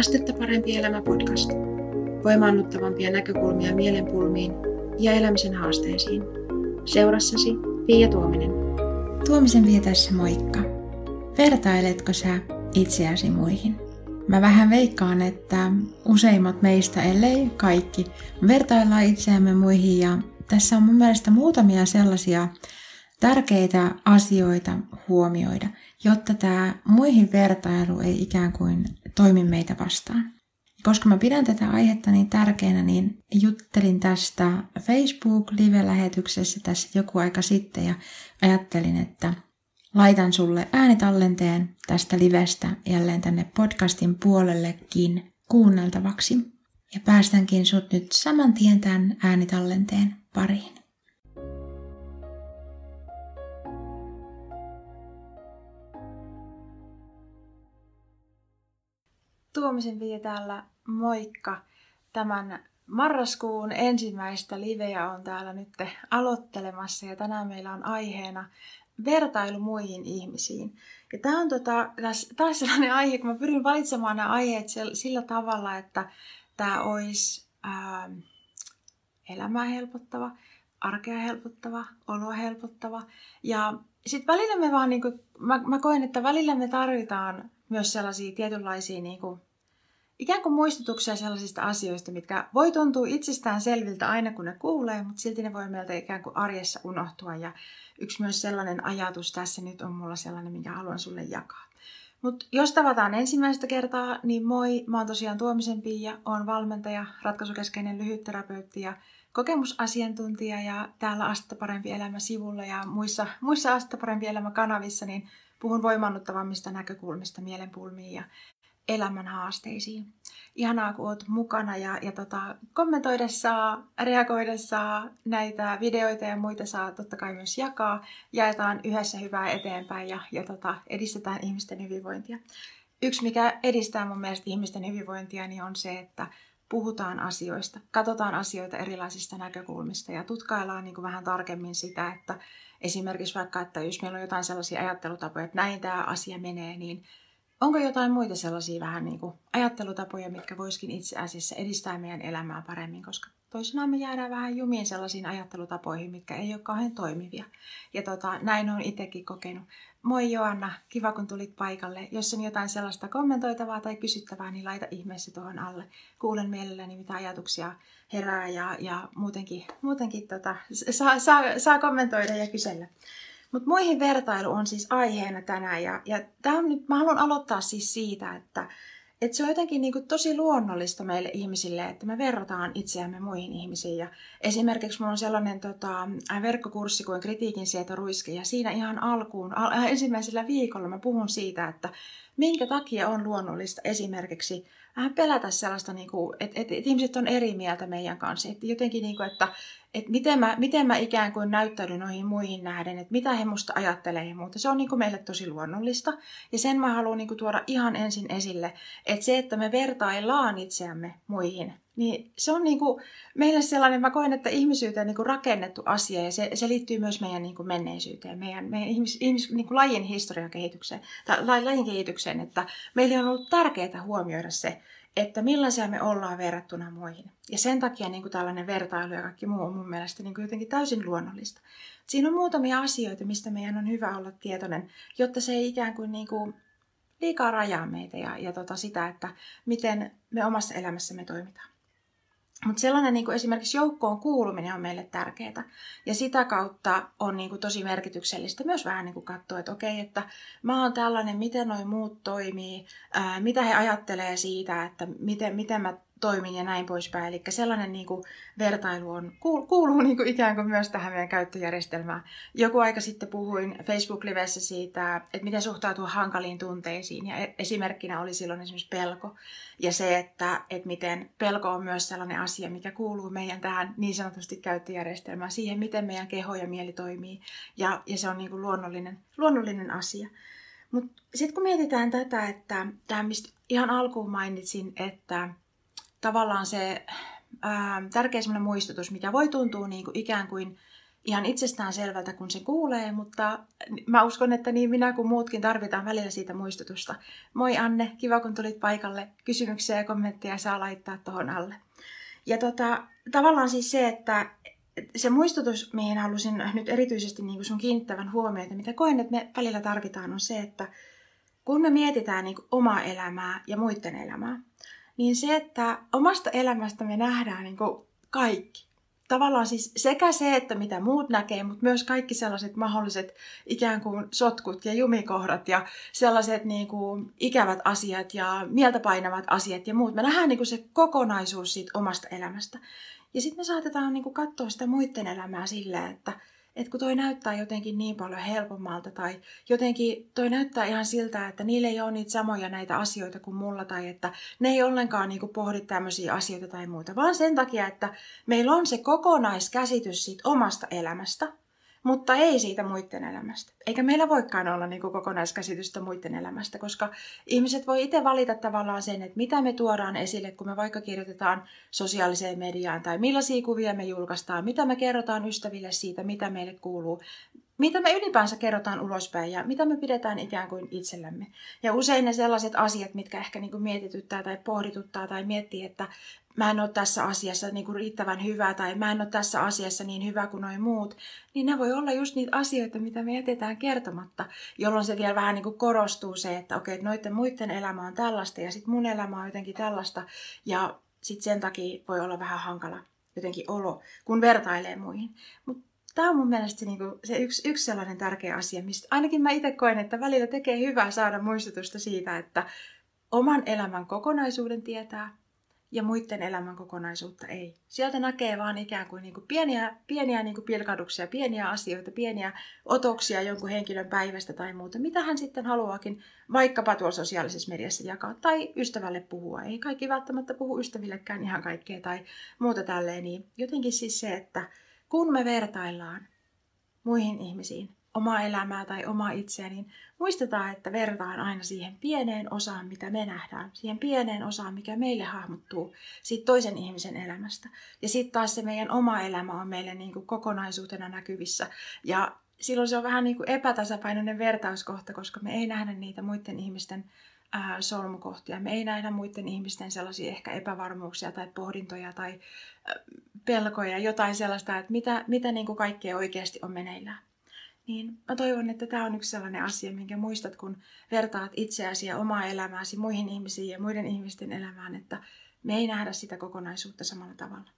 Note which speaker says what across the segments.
Speaker 1: Astetta parempi elämä podcast. Voimaannuttavampia näkökulmia mielenpulmiin ja elämisen haasteisiin. Seurassasi Pia Tuominen.
Speaker 2: Tuomisen vietässä moikka. Vertailetko sä itseäsi muihin? Mä vähän veikkaan, että useimmat meistä, ellei kaikki, vertaillaan itseämme muihin ja tässä on mun mielestä muutamia sellaisia tärkeitä asioita huomioida, jotta tämä muihin vertailu ei ikään kuin toimi meitä vastaan. Koska mä pidän tätä aihetta niin tärkeänä, niin juttelin tästä Facebook-live-lähetyksessä tässä joku aika sitten ja ajattelin, että laitan sulle äänitallenteen tästä livestä jälleen tänne podcastin puolellekin kuunneltavaksi. Ja päästänkin sut nyt saman tien tämän äänitallenteen pariin. Tuomisen Pia täällä, moikka! Tämän marraskuun ensimmäistä liveä on täällä nyt aloittelemassa ja tänään meillä on aiheena vertailu muihin ihmisiin. Ja tämä on tota, taas sellainen aihe, kun mä pyrin valitsemaan nämä aiheet sillä tavalla, että tämä olisi ää, elämää helpottava, arkea helpottava, oloa helpottava. Ja sitten välillä me vaan, niin kuin, mä, mä koen, että välillä me tarvitaan myös sellaisia tietynlaisia niin kuin, ikään kuin muistutuksia sellaisista asioista, mitkä voi tuntua itsestään selviltä aina kun ne kuulee, mutta silti ne voi meiltä ikään kuin arjessa unohtua. Ja yksi myös sellainen ajatus tässä nyt on mulla sellainen, minkä haluan sulle jakaa. Mutta jos tavataan ensimmäistä kertaa, niin moi, mä oon tosiaan Tuomisen Pia, oon valmentaja, ratkaisukeskeinen lyhytterapeutti ja kokemusasiantuntija ja täällä Asta parempi elämä sivulla ja muissa, muissa Asta parempi elämä kanavissa, niin puhun voimannuttavammista näkökulmista mielenpulmiin ja elämän haasteisiin. Ihanaa, kun oot mukana ja, ja tota, reagoida saa, näitä videoita ja muita saa totta kai myös jakaa. Jaetaan yhdessä hyvää eteenpäin ja, ja tota, edistetään ihmisten hyvinvointia. Yksi, mikä edistää mun mielestä ihmisten hyvinvointia, niin on se, että puhutaan asioista, katsotaan asioita erilaisista näkökulmista ja tutkaillaan niin kuin vähän tarkemmin sitä, että esimerkiksi vaikka, että jos meillä on jotain sellaisia ajattelutapoja, että näin tämä asia menee, niin onko jotain muita sellaisia vähän niin kuin ajattelutapoja, mitkä voisikin itse asiassa edistää meidän elämää paremmin, koska toisinaan me jäädään vähän jumiin sellaisiin ajattelutapoihin, mitkä ei ole kauhean toimivia. Ja tota, näin on itsekin kokenut. Moi Joanna, kiva kun tulit paikalle. Jos on jotain sellaista kommentoitavaa tai kysyttävää, niin laita ihmeessä tuohon alle. Kuulen mielelläni, mitä ajatuksia herää ja, ja muutenkin, muutenkin tota, saa, saa, saa kommentoida ja kysellä. Mutta muihin vertailu on siis aiheena tänään ja, ja tää on nyt, mä haluan aloittaa siis siitä, että et se on jotenkin niin kuin tosi luonnollista meille ihmisille, että me verrataan itseämme muihin ihmisiin. Ja esimerkiksi mulla on sellainen tota, verkkokurssi kuin kritiikin sieto ruiske, ja siinä ihan alkuun, al- äh, ensimmäisellä viikolla mä puhun siitä, että minkä takia on luonnollista esimerkiksi vähän pelätä sellaista, niin kuin, että, että, että ihmiset on eri mieltä meidän kanssa. Että jotenkin, niin kuin, että, että miten, mä, miten mä ikään kuin näyttäydyn noihin muihin nähden, että mitä he musta ajattelee ja muuta. Se on niin kuin meille tosi luonnollista. Ja sen mä haluan niin kuin tuoda ihan ensin esille, että se, että me vertaillaan itseämme muihin, niin se on niin kuin meille sellainen, mä koen, että ihmisyyteen niin kuin rakennettu asia ja se, se liittyy myös meidän niin kuin menneisyyteen, meidän, meidän ihmis, ihmis, niin kuin lajin historian kehitykseen, tai lajin kehitykseen, että meille on ollut tärkeää huomioida se, että millaisia me ollaan verrattuna muihin. Ja sen takia niin kuin tällainen vertailu ja kaikki muu on mun mielestä niin kuin jotenkin täysin luonnollista. Siinä on muutamia asioita, mistä meidän on hyvä olla tietoinen, jotta se ei ikään kuin, niin kuin liikaa rajaa meitä ja, ja tota sitä, että miten me omassa elämässämme toimitaan. Mutta sellainen niin kuin esimerkiksi joukkoon kuuluminen on meille tärkeää. Ja sitä kautta on niin kuin tosi merkityksellistä myös vähän niin kuin katsoa, että okei, että mä oon tällainen, miten noin muut toimii, ää, mitä he ajattelee siitä, että miten, miten mä toimin ja näin poispäin. Eli sellainen niin kuin, vertailu on, kuuluu niin kuin, ikään kuin myös tähän meidän käyttöjärjestelmään. Joku aika sitten puhuin Facebook-livessä siitä, että miten suhtautua hankaliin tunteisiin. Ja e-, esimerkkinä oli silloin esimerkiksi pelko. Ja se, että, että miten pelko on myös sellainen asia, mikä kuuluu meidän tähän niin sanotusti käyttöjärjestelmään. Siihen, miten meidän keho ja mieli toimii. Ja, ja se on niin kuin luonnollinen, luonnollinen asia. Mutta sitten kun mietitään tätä, että tämä mistä ihan alkuun mainitsin, että tavallaan se ää, tärkeä muistutus, mikä voi tuntua niin kuin ikään kuin ihan itsestään selvältä, kun se kuulee, mutta mä uskon, että niin minä kuin muutkin tarvitaan välillä siitä muistutusta. Moi Anne, kiva kun tulit paikalle. Kysymyksiä ja kommentteja saa laittaa tuohon alle. Ja tota, tavallaan siis se, että se muistutus, mihin halusin nyt erityisesti niin sun kiinnittävän huomiota, mitä koen, että me välillä tarvitaan, on se, että kun me mietitään niin omaa elämää ja muiden elämää, niin se, että omasta elämästä me nähdään niin kaikki tavallaan siis sekä se, että mitä muut näkee, mutta myös kaikki sellaiset mahdolliset ikään kuin sotkut ja jumikohdat ja sellaiset niin kuin ikävät asiat ja mieltä painavat asiat ja muut. Me nähdään niin kuin se kokonaisuus siitä omasta elämästä. Ja sitten me saatetaan niin kuin katsoa sitä muiden elämää silleen, että että kun toi näyttää jotenkin niin paljon helpommalta tai jotenkin toi näyttää ihan siltä, että niille ei ole niitä samoja näitä asioita kuin mulla tai että ne ei ollenkaan niin kuin pohdi tämmöisiä asioita tai muuta, vaan sen takia, että meillä on se kokonaiskäsitys siitä omasta elämästä mutta ei siitä muiden elämästä. Eikä meillä voikaan olla niin kuin kokonaiskäsitystä muiden elämästä, koska ihmiset voi itse valita tavallaan sen, että mitä me tuodaan esille, kun me vaikka kirjoitetaan sosiaaliseen mediaan, tai millaisia kuvia me julkaistaan, mitä me kerrotaan ystäville siitä, mitä meille kuuluu, mitä me ylipäänsä kerrotaan ulospäin ja mitä me pidetään ikään kuin itsellämme. Ja usein ne sellaiset asiat, mitkä ehkä niin kuin mietityttää tai pohdituttaa tai miettii, että mä en ole tässä asiassa niin kuin riittävän hyvä tai mä en ole tässä asiassa niin hyvä kuin noin muut, niin ne voi olla just niitä asioita, mitä me jätetään kertomatta, jolloin se vielä vähän niin kuin korostuu se, että okei, että noiden muiden elämä on tällaista ja sitten mun elämä on jotenkin tällaista ja sitten sen takia voi olla vähän hankala jotenkin olo, kun vertailee muihin. Mutta tämä on mun mielestä se, niin kuin, se yksi, yksi sellainen tärkeä asia, mistä ainakin mä itse koen, että välillä tekee hyvää saada muistutusta siitä, että oman elämän kokonaisuuden tietää, ja muiden elämän kokonaisuutta ei. Sieltä näkee vaan ikään kuin, niin kuin pieniä, pieniä niin kuin pieniä asioita, pieniä otoksia jonkun henkilön päivästä tai muuta, mitä hän sitten haluaakin vaikkapa tuolla sosiaalisessa mediassa jakaa tai ystävälle puhua. Ei kaikki välttämättä puhu ystävillekään ihan kaikkea tai muuta tälleen. Niin jotenkin siis se, että kun me vertaillaan muihin ihmisiin, omaa elämää tai omaa itseä, niin muistetaan, että vertaan aina siihen pieneen osaan, mitä me nähdään. Siihen pieneen osaan, mikä meille hahmottuu siitä toisen ihmisen elämästä. Ja sitten taas se meidän oma elämä on meille niin kuin kokonaisuutena näkyvissä. Ja silloin se on vähän niin kuin epätasapainoinen vertauskohta, koska me ei nähdä niitä muiden ihmisten ää, solmukohtia. Me ei nähdä muiden ihmisten sellaisia ehkä epävarmuuksia tai pohdintoja tai ää, pelkoja, jotain sellaista, että mitä, mitä niin kuin kaikkea oikeasti on meneillään. Niin mä toivon, että tämä on yksi sellainen asia, minkä muistat, kun vertaat itseäsi ja omaa elämääsi muihin ihmisiin ja muiden ihmisten elämään, että me ei nähdä sitä kokonaisuutta samalla tavalla.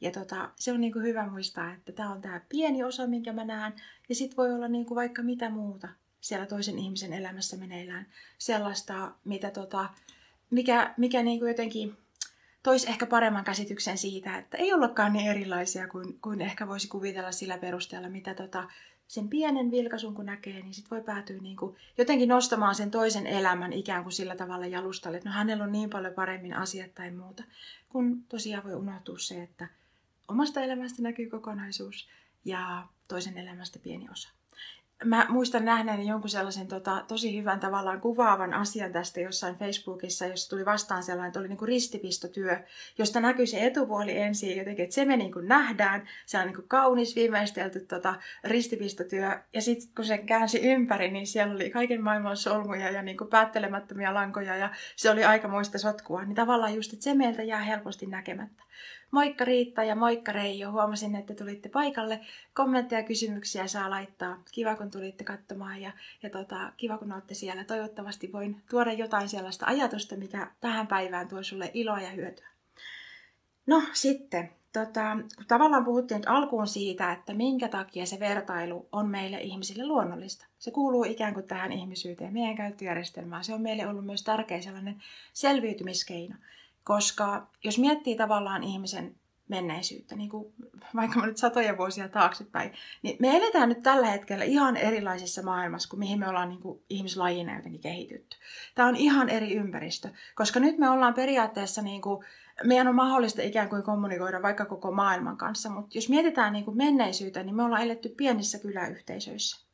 Speaker 2: Ja tota, se on niinku hyvä muistaa, että tämä on tämä pieni osa, minkä mä näen, ja sitten voi olla niinku vaikka mitä muuta siellä toisen ihmisen elämässä meneillään. Sellaista, mitä tota, mikä, mikä niinku jotenkin toisi ehkä paremman käsityksen siitä, että ei ollakaan niin erilaisia kuin, kuin ehkä voisi kuvitella sillä perusteella, mitä tota, sen pienen vilkaisun kun näkee, niin sitten voi päätyä niin kuin jotenkin nostamaan sen toisen elämän ikään kuin sillä tavalla jalustalle, että no hänellä on niin paljon paremmin asiat tai muuta. Kun tosiaan voi unohtua se, että omasta elämästä näkyy kokonaisuus ja toisen elämästä pieni osa mä muistan nähneeni jonkun sellaisen tota, tosi hyvän tavallaan kuvaavan asian tästä jossain Facebookissa, jossa tuli vastaan sellainen, että oli niin kuin ristipistotyö, josta näkyi se etupuoli ensin jotenkin, että se me niin kuin nähdään, se on niin kuin kaunis viimeistelty tota, ristipistotyö, ja sitten kun se käänsi ympäri, niin siellä oli kaiken maailman solmuja ja niin kuin päättelemättömiä lankoja, ja se oli aika muista sotkua, niin tavallaan just, että se meiltä jää helposti näkemättä. Moikka Riitta ja moikka Reijo. Huomasin, että tulitte paikalle. Kommentteja ja kysymyksiä saa laittaa. Kiva, kun tulitte katsomaan ja, ja tota, kiva, kun olette siellä. Toivottavasti voin tuoda jotain sellaista ajatusta, mikä tähän päivään tuo sulle iloa ja hyötyä. No sitten, tota, kun tavallaan puhuttiin nyt alkuun siitä, että minkä takia se vertailu on meille ihmisille luonnollista. Se kuuluu ikään kuin tähän ihmisyyteen, meidän käyttöjärjestelmään. Se on meille ollut myös tärkeä sellainen selviytymiskeino. Koska jos miettii tavallaan ihmisen menneisyyttä, niin kuin vaikka nyt satoja vuosia taaksepäin, niin me eletään nyt tällä hetkellä ihan erilaisessa maailmassa kuin mihin me ollaan niin kuin ihmislajina jotenkin kehitytty. Tämä on ihan eri ympäristö, koska nyt me ollaan periaatteessa niin kuin, meidän on mahdollista ikään kuin kommunikoida vaikka koko maailman kanssa, mutta jos mietitään niin kuin menneisyyttä, niin me ollaan eletty pienissä kyläyhteisöissä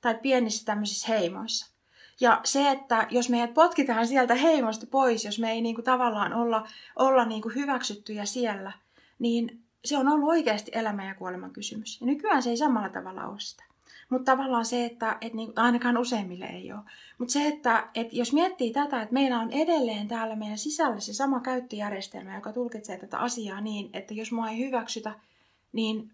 Speaker 2: tai pienissä tämmöisissä heimoissa. Ja se, että jos meidät potkitaan sieltä heimosta pois, jos me ei niin kuin tavallaan olla, olla niin kuin hyväksyttyjä siellä, niin se on ollut oikeasti elämän ja kuoleman kysymys. Ja nykyään se ei samalla tavalla ole sitä. Mutta tavallaan se, että, että niin, ainakaan useimmille ei ole. Mutta se, että, että jos miettii tätä, että meillä on edelleen täällä meidän sisällä se sama käyttöjärjestelmä, joka tulkitsee tätä asiaa niin, että jos mua ei hyväksytä, niin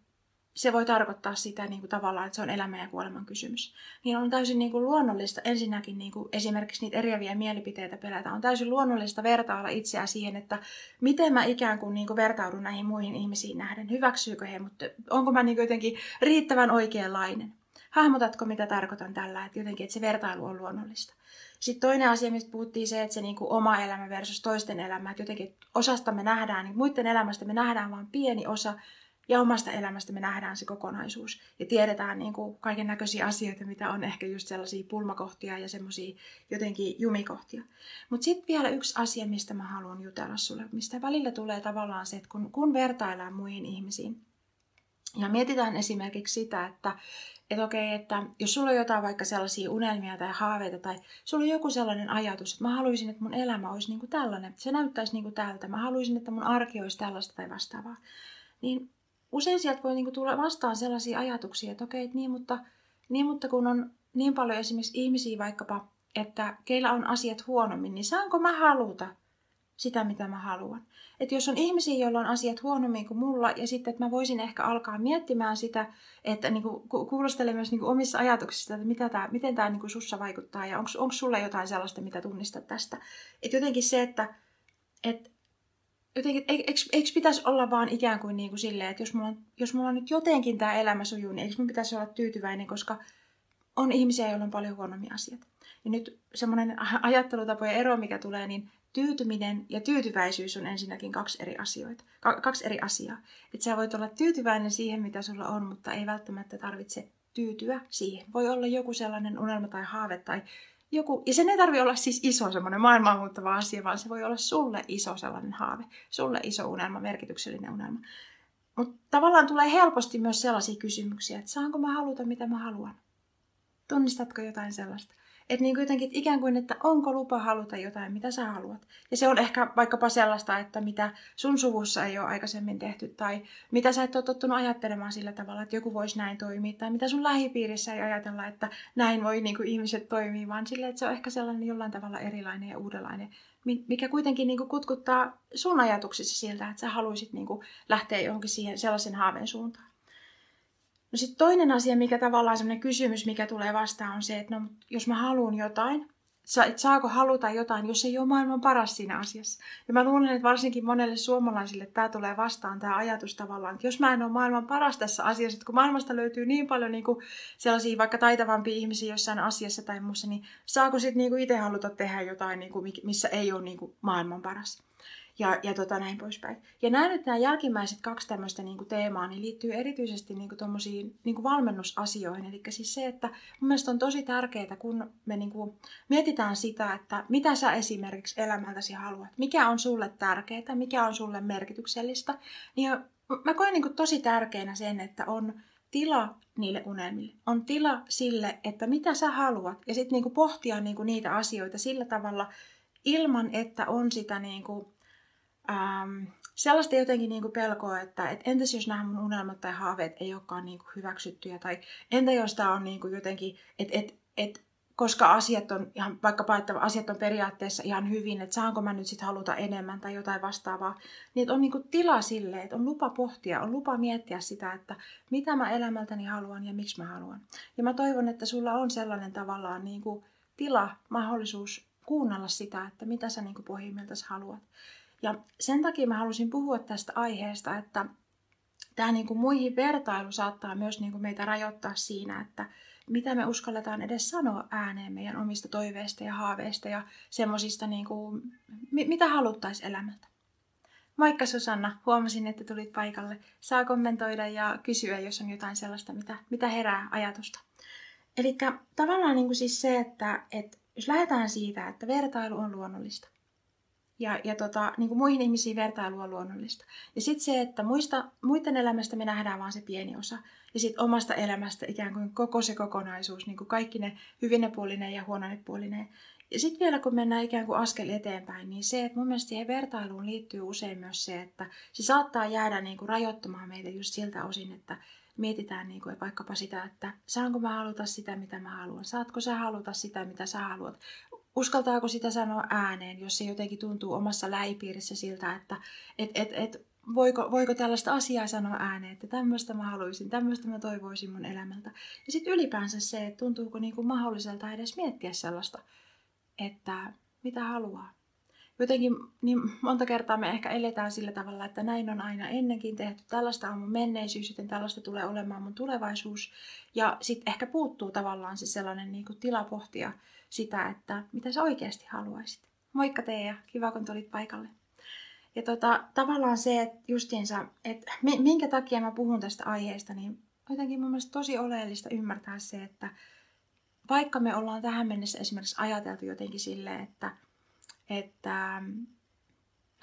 Speaker 2: se voi tarkoittaa sitä niin kuin tavallaan, että se on elämän ja kuoleman kysymys. Niin on täysin niin kuin luonnollista ensinnäkin niin kuin esimerkiksi niitä eriäviä mielipiteitä pelätä. On täysin luonnollista vertailla itseä siihen, että miten mä ikään kuin, niin kuin vertaudun näihin muihin ihmisiin nähden. Hyväksyykö he, mutta onko mä niin kuin jotenkin riittävän oikeanlainen. Hahmotatko, mitä tarkoitan tällä, että jotenkin, että se vertailu on luonnollista. Sitten toinen asia, mistä puhuttiin se, että se niin kuin oma elämä versus toisten elämä, että jotenkin osasta me nähdään, niin muiden elämästä me nähdään vain pieni osa, ja omasta elämästä me nähdään se kokonaisuus ja tiedetään niin kuin kaiken näköisiä asioita, mitä on ehkä just sellaisia pulmakohtia ja semmoisia jotenkin jumikohtia. Mutta sitten vielä yksi asia, mistä mä haluan jutella sulle, mistä välillä tulee tavallaan se, että kun, kun vertaillaan muihin ihmisiin ja mietitään esimerkiksi sitä, että että okei, että jos sulla on jotain vaikka sellaisia unelmia tai haaveita tai sulla on joku sellainen ajatus, että mä haluaisin, että mun elämä olisi niin kuin tällainen, se näyttäisi niin kuin tältä, mä haluaisin, että mun arki olisi tällaista tai vastaavaa, niin usein sieltä voi niinku tulla vastaan sellaisia ajatuksia, että okei, että niin, mutta, niin, mutta kun on niin paljon esimerkiksi ihmisiä vaikkapa, että keillä on asiat huonommin, niin saanko mä haluta sitä, mitä mä haluan? Että jos on ihmisiä, joilla on asiat huonommin kuin mulla, ja sitten, että mä voisin ehkä alkaa miettimään sitä, että niin kuin, kuulostelen myös niin kuin omissa ajatuksissa, että mitä tämä, miten tämä niin kuin sussa vaikuttaa, ja onko sulla jotain sellaista, mitä tunnistat tästä. Että jotenkin se, että, että jotenkin, eikö, pitäisi olla vaan ikään kuin, niin kuin silleen, että jos mulla, on, jos mulla on nyt jotenkin tämä elämä sujuu, niin eikö mun pitäisi olla tyytyväinen, koska on ihmisiä, joilla on paljon huonomia asiat. Ja nyt semmoinen ajattelutapoja ero, mikä tulee, niin tyytyminen ja tyytyväisyys on ensinnäkin kaksi eri asioita. kaksi eri asiaa. Että sä voit olla tyytyväinen siihen, mitä sulla on, mutta ei välttämättä tarvitse tyytyä siihen. Voi olla joku sellainen unelma tai haave tai joku, ja sen ei tarvi olla siis iso semmoinen maailmaan muuttava asia, vaan se voi olla sulle iso sellainen haave, sulle iso unelma, merkityksellinen unelma. Mutta tavallaan tulee helposti myös sellaisia kysymyksiä, että saanko mä haluta mitä mä haluan? Tunnistatko jotain sellaista? Että niin jotenkin, että ikään kuin, että onko lupa haluta jotain, mitä sä haluat. Ja se on ehkä vaikkapa sellaista, että mitä sun suvussa ei ole aikaisemmin tehty, tai mitä sä et ole tottunut ajattelemaan sillä tavalla, että joku voisi näin toimia, tai mitä sun lähipiirissä ei ajatella, että näin voi niin kuin ihmiset toimia, vaan sille, että se on ehkä sellainen jollain tavalla erilainen ja uudenlainen, mikä kuitenkin niin kuin kutkuttaa sun ajatuksissa siltä, että sä haluaisit niin kuin lähteä johonkin siihen sellaisen haaveen suuntaan. No sitten toinen asia, mikä tavallaan sellainen kysymys, mikä tulee vastaan, on se, että no, jos mä haluan jotain, että saako haluta jotain, jos ei ole maailman paras siinä asiassa. Ja mä luulen, että varsinkin monelle suomalaisille tämä tulee vastaan, tämä ajatus tavallaan, että jos mä en ole maailman paras tässä asiassa, että kun maailmasta löytyy niin paljon niin kuin sellaisia vaikka taitavampia ihmisiä jossain asiassa tai muussa, niin saako sitten niin itse haluta tehdä jotain, niin kuin, missä ei ole niin kuin maailman paras ja, ja tota, näin poispäin. Ja nämä nyt nämä jälkimmäiset kaksi tämmöistä niin kuin teemaa niin liittyy erityisesti niin kuin tommosiin, niin kuin valmennusasioihin. Eli siis se, että mun mielestä on tosi tärkeää, kun me niin kuin mietitään sitä, että mitä sä esimerkiksi elämältäsi haluat, mikä on sulle tärkeää, mikä on sulle merkityksellistä, niin mä koen niin kuin tosi tärkeänä sen, että on tila niille unelmille. On tila sille, että mitä sä haluat, ja sitten niinku pohtia niinku niitä asioita sillä tavalla, ilman että on sitä niinku ähm, sellaista jotenkin niin kuin pelkoa, että et entäs jos nämä mun unelmat tai haaveet ei olekaan niin kuin hyväksyttyjä, tai entä jos tämä on niin kuin jotenkin, että et, et, koska asiat on ihan, vaikkapa, että asiat on periaatteessa ihan hyvin, että saanko mä nyt sitten haluta enemmän tai jotain vastaavaa, niin on niinku tila sille, että on lupa pohtia, on lupa miettiä sitä, että mitä mä elämältäni haluan ja miksi mä haluan. Ja mä toivon, että sulla on sellainen tavallaan niinku tila, mahdollisuus kuunnella sitä, että mitä sä niinku pohjimmiltaan haluat. Ja sen takia mä halusin puhua tästä aiheesta, että tämä niin kuin muihin vertailu saattaa myös niin kuin meitä rajoittaa siinä, että mitä me uskalletaan edes sanoa ääneen meidän omista toiveista ja haaveista ja semmoisista, niin kuin, mitä haluttaisiin elämältä. Moikka Susanna, huomasin, että tulit paikalle. Saa kommentoida ja kysyä, jos on jotain sellaista, mitä, mitä herää ajatusta. Eli tavallaan niin kuin siis se, että, että jos lähdetään siitä, että vertailu on luonnollista, ja, ja tota, niin kuin muihin ihmisiin vertailu on luonnollista. Ja sitten se, että muista, muiden elämästä me nähdään vain se pieni osa. Ja sitten omasta elämästä ikään kuin koko se kokonaisuus, niin kuin kaikki ne hyvine puolineen ja huonone puolineen. Ja sitten vielä kun mennään ikään kuin askel eteenpäin, niin se, että mun mielestä siihen vertailuun liittyy usein myös se, että se saattaa jäädä niin kuin rajoittamaan meitä just siltä osin, että mietitään niin kuin vaikkapa sitä, että saanko mä haluta sitä, mitä mä haluan, saatko sä haluta sitä, mitä sä haluat. Uskaltaako sitä sanoa ääneen, jos se jotenkin tuntuu omassa lähipiirissä siltä, että et, et, et, voiko, voiko tällaista asiaa sanoa ääneen, että tämmöistä mä haluaisin, tämmöistä mä toivoisin mun elämältä. Ja sitten ylipäänsä se, että tuntuuko niin kuin mahdolliselta edes miettiä sellaista, että mitä haluaa. Jotenkin niin monta kertaa me ehkä eletään sillä tavalla, että näin on aina ennenkin tehty, tällaista on mun menneisyys, joten tällaista tulee olemaan mun tulevaisuus. Ja sitten ehkä puuttuu tavallaan se sellainen niin kuin tila pohtia sitä, että mitä sä oikeasti haluaisit. Moikka Teija, kiva kun tulit paikalle. Ja tota, tavallaan se, että justiinsa, että minkä takia mä puhun tästä aiheesta, niin jotenkin mun mielestä tosi oleellista ymmärtää se, että vaikka me ollaan tähän mennessä esimerkiksi ajateltu jotenkin silleen, että, että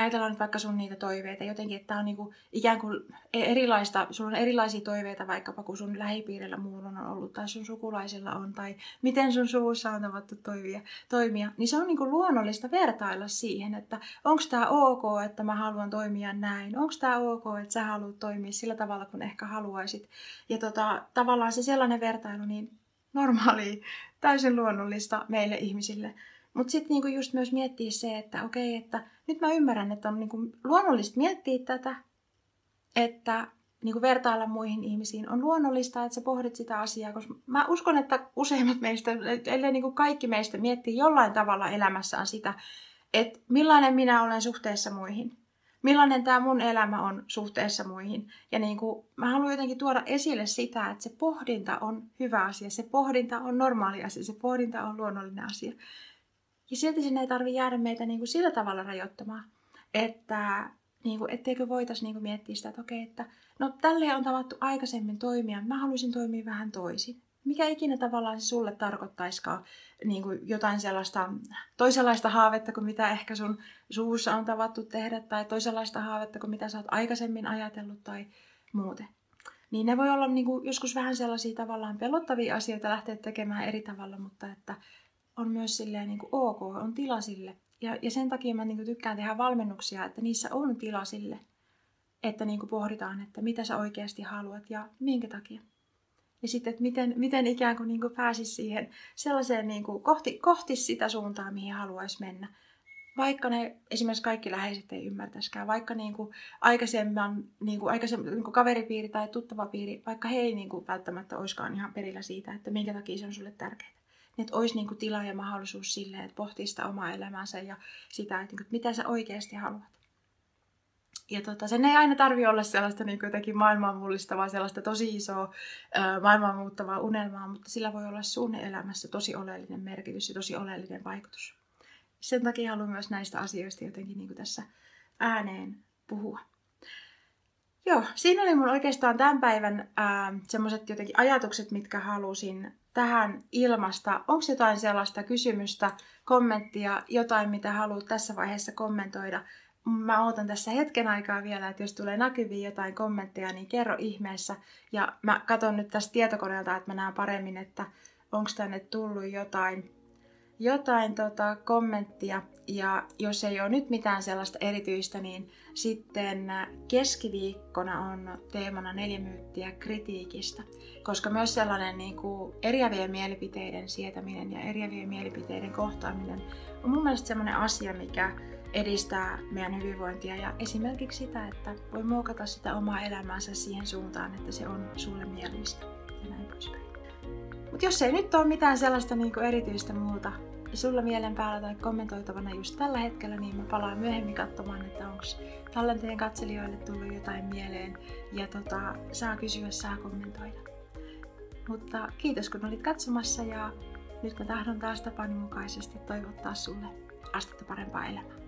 Speaker 2: ajatellaan nyt vaikka sun niitä toiveita jotenkin, että on niinku ikään kuin e- erilaista, sulla on erilaisia toiveita vaikkapa kuin sun lähipiirillä muun on ollut tai sun sukulaisilla on tai miten sun suvussa on tavattu toimia, toimia niin se on niinku luonnollista vertailla siihen, että onko tämä ok, että mä haluan toimia näin, onko tämä ok, että sä haluat toimia sillä tavalla, kun ehkä haluaisit. Ja tota, tavallaan se sellainen vertailu, niin normaali, täysin luonnollista meille ihmisille. Mutta sitten niinku just myös miettiä se, että okei, että nyt mä ymmärrän, että on niinku luonnollista miettiä tätä, että niinku vertailla muihin ihmisiin. On luonnollista, että sä pohdit sitä asiaa, koska mä uskon, että useimmat meistä, ellei niinku kaikki meistä miettii jollain tavalla elämässään sitä, että millainen minä olen suhteessa muihin millainen tämä mun elämä on suhteessa muihin. Ja niin kuin, mä haluan jotenkin tuoda esille sitä, että se pohdinta on hyvä asia, se pohdinta on normaali asia, se pohdinta on luonnollinen asia. Ja silti sinne ei tarvitse jäädä meitä niin kuin sillä tavalla rajoittamaan, että niin kuin, etteikö voitaisiin niin kuin miettiä sitä, että okei, että no tälleen on tavattu aikaisemmin toimia, mä haluaisin toimia vähän toisin mikä ikinä tavallaan se sulle tarkoittaiskaan niin kuin jotain sellaista toisenlaista haavetta kuin mitä ehkä sun suussa on tavattu tehdä tai toisenlaista haavetta kuin mitä sä oot aikaisemmin ajatellut tai muuten. Niin ne voi olla niin kuin joskus vähän sellaisia tavallaan pelottavia asioita lähteä tekemään eri tavalla, mutta että on myös silleen niin kuin ok, on tila sille. Ja, ja sen takia mä niin kuin tykkään tehdä valmennuksia, että niissä on tila sille, että niin kuin pohditaan, että mitä sä oikeasti haluat ja minkä takia. Ja sitten, että miten, miten ikään kuin, niin kuin pääsisi siihen sellaiseen niin kuin kohti, kohti sitä suuntaa, mihin haluaisi mennä. Vaikka ne esimerkiksi kaikki läheiset ei ymmärtäisikään, vaikka niin kuin aikaisemman, niin kuin aikaisemman niin kuin kaveripiiri tai tuttavapiiri, vaikka he ei niin kuin välttämättä olisikaan ihan perillä siitä, että minkä takia se on sulle tärkeää. Että olisi niin kuin tila ja mahdollisuus sille, että pohtii sitä omaa elämäänsä ja sitä, että, niin kuin, mitä sä oikeasti haluat. Ja tota, sen ei aina tarvi olla sellaista niin jotenkin maailmaa mullistavaa, sellaista tosi isoa maailmaa muuttavaa unelmaa, mutta sillä voi olla sun elämässä tosi oleellinen merkitys ja tosi oleellinen vaikutus. Sen takia haluan myös näistä asioista jotenkin niin tässä ääneen puhua. Joo, siinä oli mun oikeastaan tämän päivän semmoiset jotenkin ajatukset, mitkä halusin tähän ilmasta. Onko jotain sellaista kysymystä, kommenttia, jotain, mitä haluat tässä vaiheessa kommentoida? mä ootan tässä hetken aikaa vielä, että jos tulee näkyviin jotain kommentteja, niin kerro ihmeessä. Ja mä katson nyt tästä tietokoneelta, että mä näen paremmin, että onko tänne tullut jotain, jotain tota, kommenttia. Ja jos ei ole nyt mitään sellaista erityistä, niin sitten keskiviikkona on teemana neljä myyttiä kritiikistä. Koska myös sellainen niin kuin eriävien mielipiteiden sietäminen ja eriävien mielipiteiden kohtaaminen on mun mielestä sellainen asia, mikä edistää meidän hyvinvointia ja esimerkiksi sitä, että voi muokata sitä omaa elämäänsä siihen suuntaan, että se on sulle mieluista ja näin poispäin. Mutta jos ei nyt ole mitään sellaista niin kuin erityistä muuta sulla mielen päällä tai kommentoitavana just tällä hetkellä, niin mä palaan myöhemmin katsomaan, että onko tallenteen katselijoille tullut jotain mieleen ja tota, saa kysyä, saa kommentoida. Mutta kiitos kun olit katsomassa ja nyt mä tahdon taas tapani mukaisesti toivottaa sulle astetta parempaa elämää.